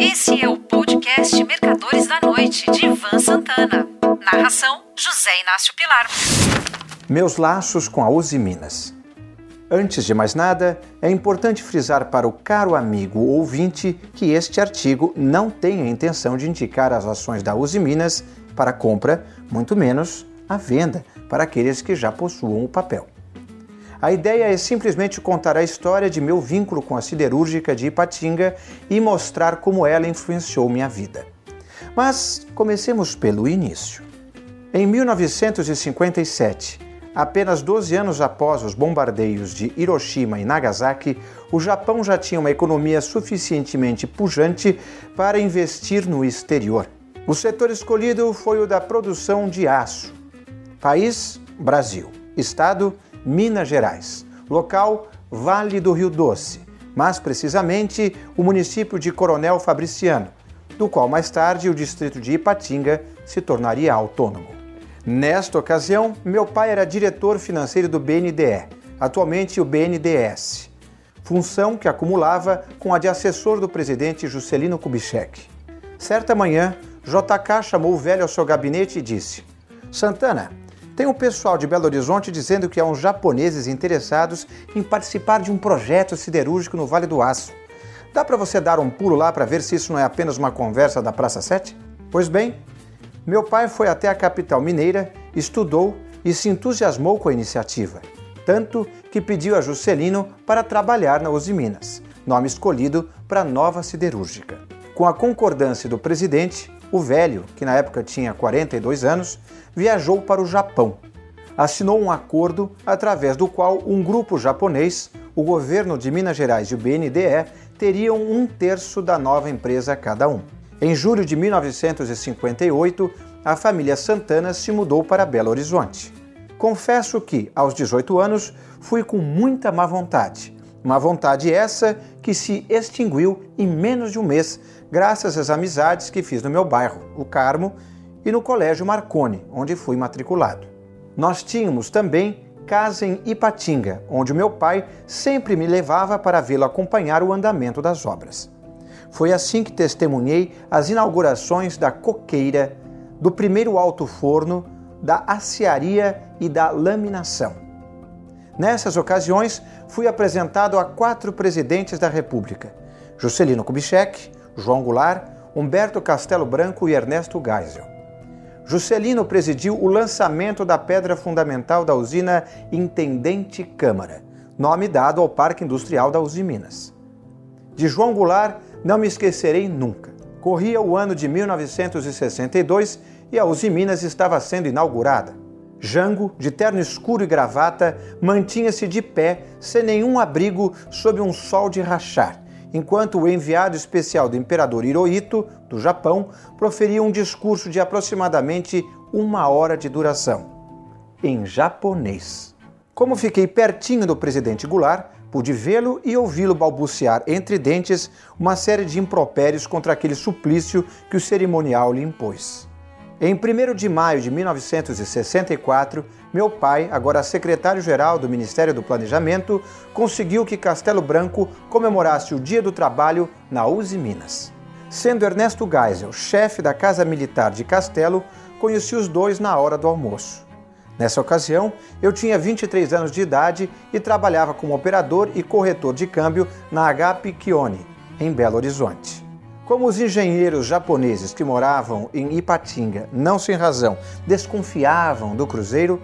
Esse é o podcast Mercadores da Noite, de Ivan Santana. Narração: José Inácio Pilar. Meus laços com a Uzi Minas. Antes de mais nada, é importante frisar para o caro amigo ouvinte que este artigo não tem a intenção de indicar as ações da Uzi Minas para compra, muito menos a venda para aqueles que já possuam o papel. A ideia é simplesmente contar a história de meu vínculo com a siderúrgica de Ipatinga e mostrar como ela influenciou minha vida. Mas comecemos pelo início. Em 1957, apenas 12 anos após os bombardeios de Hiroshima e Nagasaki, o Japão já tinha uma economia suficientemente pujante para investir no exterior. O setor escolhido foi o da produção de aço. País: Brasil. Estado: Minas Gerais. Local: Vale do Rio Doce, mais precisamente o município de Coronel Fabriciano, do qual mais tarde o distrito de Ipatinga se tornaria autônomo. Nesta ocasião, meu pai era diretor financeiro do BNDE, atualmente o BNDES, função que acumulava com a de assessor do presidente Juscelino Kubitschek. Certa manhã, JK chamou o velho ao seu gabinete e disse: Santana, tem um pessoal de Belo Horizonte dizendo que há uns japoneses interessados em participar de um projeto siderúrgico no Vale do Aço. Dá para você dar um pulo lá para ver se isso não é apenas uma conversa da Praça 7? Pois bem, meu pai foi até a capital mineira, estudou e se entusiasmou com a iniciativa, tanto que pediu a Juscelino para trabalhar na Uzi Minas, nome escolhido para a nova siderúrgica. Com a concordância do presidente, o velho, que na época tinha 42 anos, viajou para o Japão. Assinou um acordo através do qual um grupo japonês, o governo de Minas Gerais e o BNDE teriam um terço da nova empresa cada um. Em julho de 1958, a família Santana se mudou para Belo Horizonte. Confesso que, aos 18 anos, fui com muita má vontade. Má vontade essa que se extinguiu em menos de um mês, graças às amizades que fiz no meu bairro, o Carmo, e no Colégio Marconi, onde fui matriculado. Nós tínhamos também casa em Ipatinga, onde meu pai sempre me levava para vê-lo acompanhar o andamento das obras. Foi assim que testemunhei as inaugurações da coqueira, do primeiro alto forno, da aciaria e da laminação. Nessas ocasiões, fui apresentado a quatro presidentes da República: Juscelino Kubitschek, João Goulart, Humberto Castelo Branco e Ernesto Geisel. Juscelino presidiu o lançamento da pedra fundamental da usina Intendente Câmara, nome dado ao Parque Industrial da Uzi Minas. De João Goulart não me esquecerei nunca. Corria o ano de 1962 e a Uzi Minas estava sendo inaugurada. Jango, de terno escuro e gravata, mantinha-se de pé, sem nenhum abrigo, sob um sol de rachar, enquanto o enviado especial do imperador Hirohito, do Japão, proferia um discurso de aproximadamente uma hora de duração, em japonês. Como fiquei pertinho do presidente Goulart, pude vê-lo e ouvi-lo balbuciar entre dentes uma série de impropérios contra aquele suplício que o cerimonial lhe impôs. Em 1 de maio de 1964, meu pai, agora secretário-geral do Ministério do Planejamento, conseguiu que Castelo Branco comemorasse o Dia do Trabalho na Uzi Minas. Sendo Ernesto Geisel chefe da Casa Militar de Castelo, conheci os dois na hora do almoço. Nessa ocasião, eu tinha 23 anos de idade e trabalhava como operador e corretor de câmbio na HP Kione, em Belo Horizonte. Como os engenheiros japoneses que moravam em Ipatinga, não sem razão, desconfiavam do cruzeiro,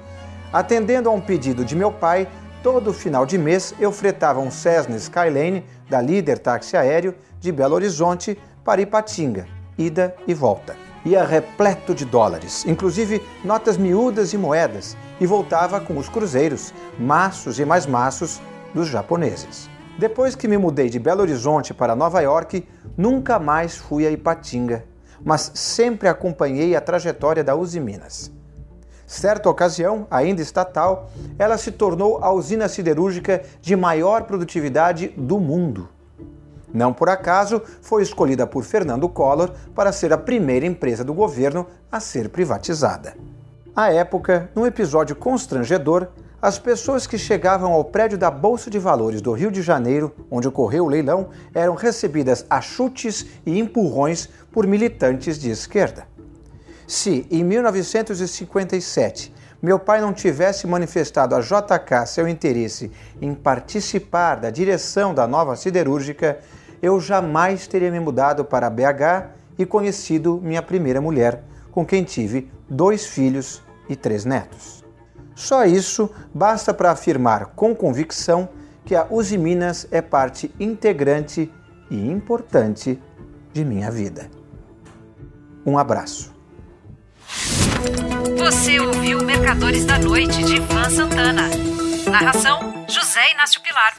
atendendo a um pedido de meu pai, todo final de mês eu fretava um Cessna Skyline da líder táxi aéreo de Belo Horizonte para Ipatinga, ida e volta. Ia repleto de dólares, inclusive notas miúdas e moedas, e voltava com os cruzeiros, maços e mais maços dos japoneses. Depois que me mudei de Belo Horizonte para Nova York, nunca mais fui a Ipatinga, mas sempre acompanhei a trajetória da Uzi Minas. Certa ocasião, ainda estatal, ela se tornou a usina siderúrgica de maior produtividade do mundo. Não por acaso foi escolhida por Fernando Collor para ser a primeira empresa do governo a ser privatizada. À época, num episódio constrangedor, As pessoas que chegavam ao prédio da Bolsa de Valores do Rio de Janeiro, onde ocorreu o leilão, eram recebidas a chutes e empurrões por militantes de esquerda. Se, em 1957, meu pai não tivesse manifestado a JK seu interesse em participar da direção da nova siderúrgica, eu jamais teria me mudado para BH e conhecido minha primeira mulher, com quem tive dois filhos e três netos. Só isso basta para afirmar com convicção que a Uzi Minas é parte integrante e importante de minha vida. Um abraço. Você ouviu Mercadores da Noite de Ivan Santana. Narração: José Inácio Pilar.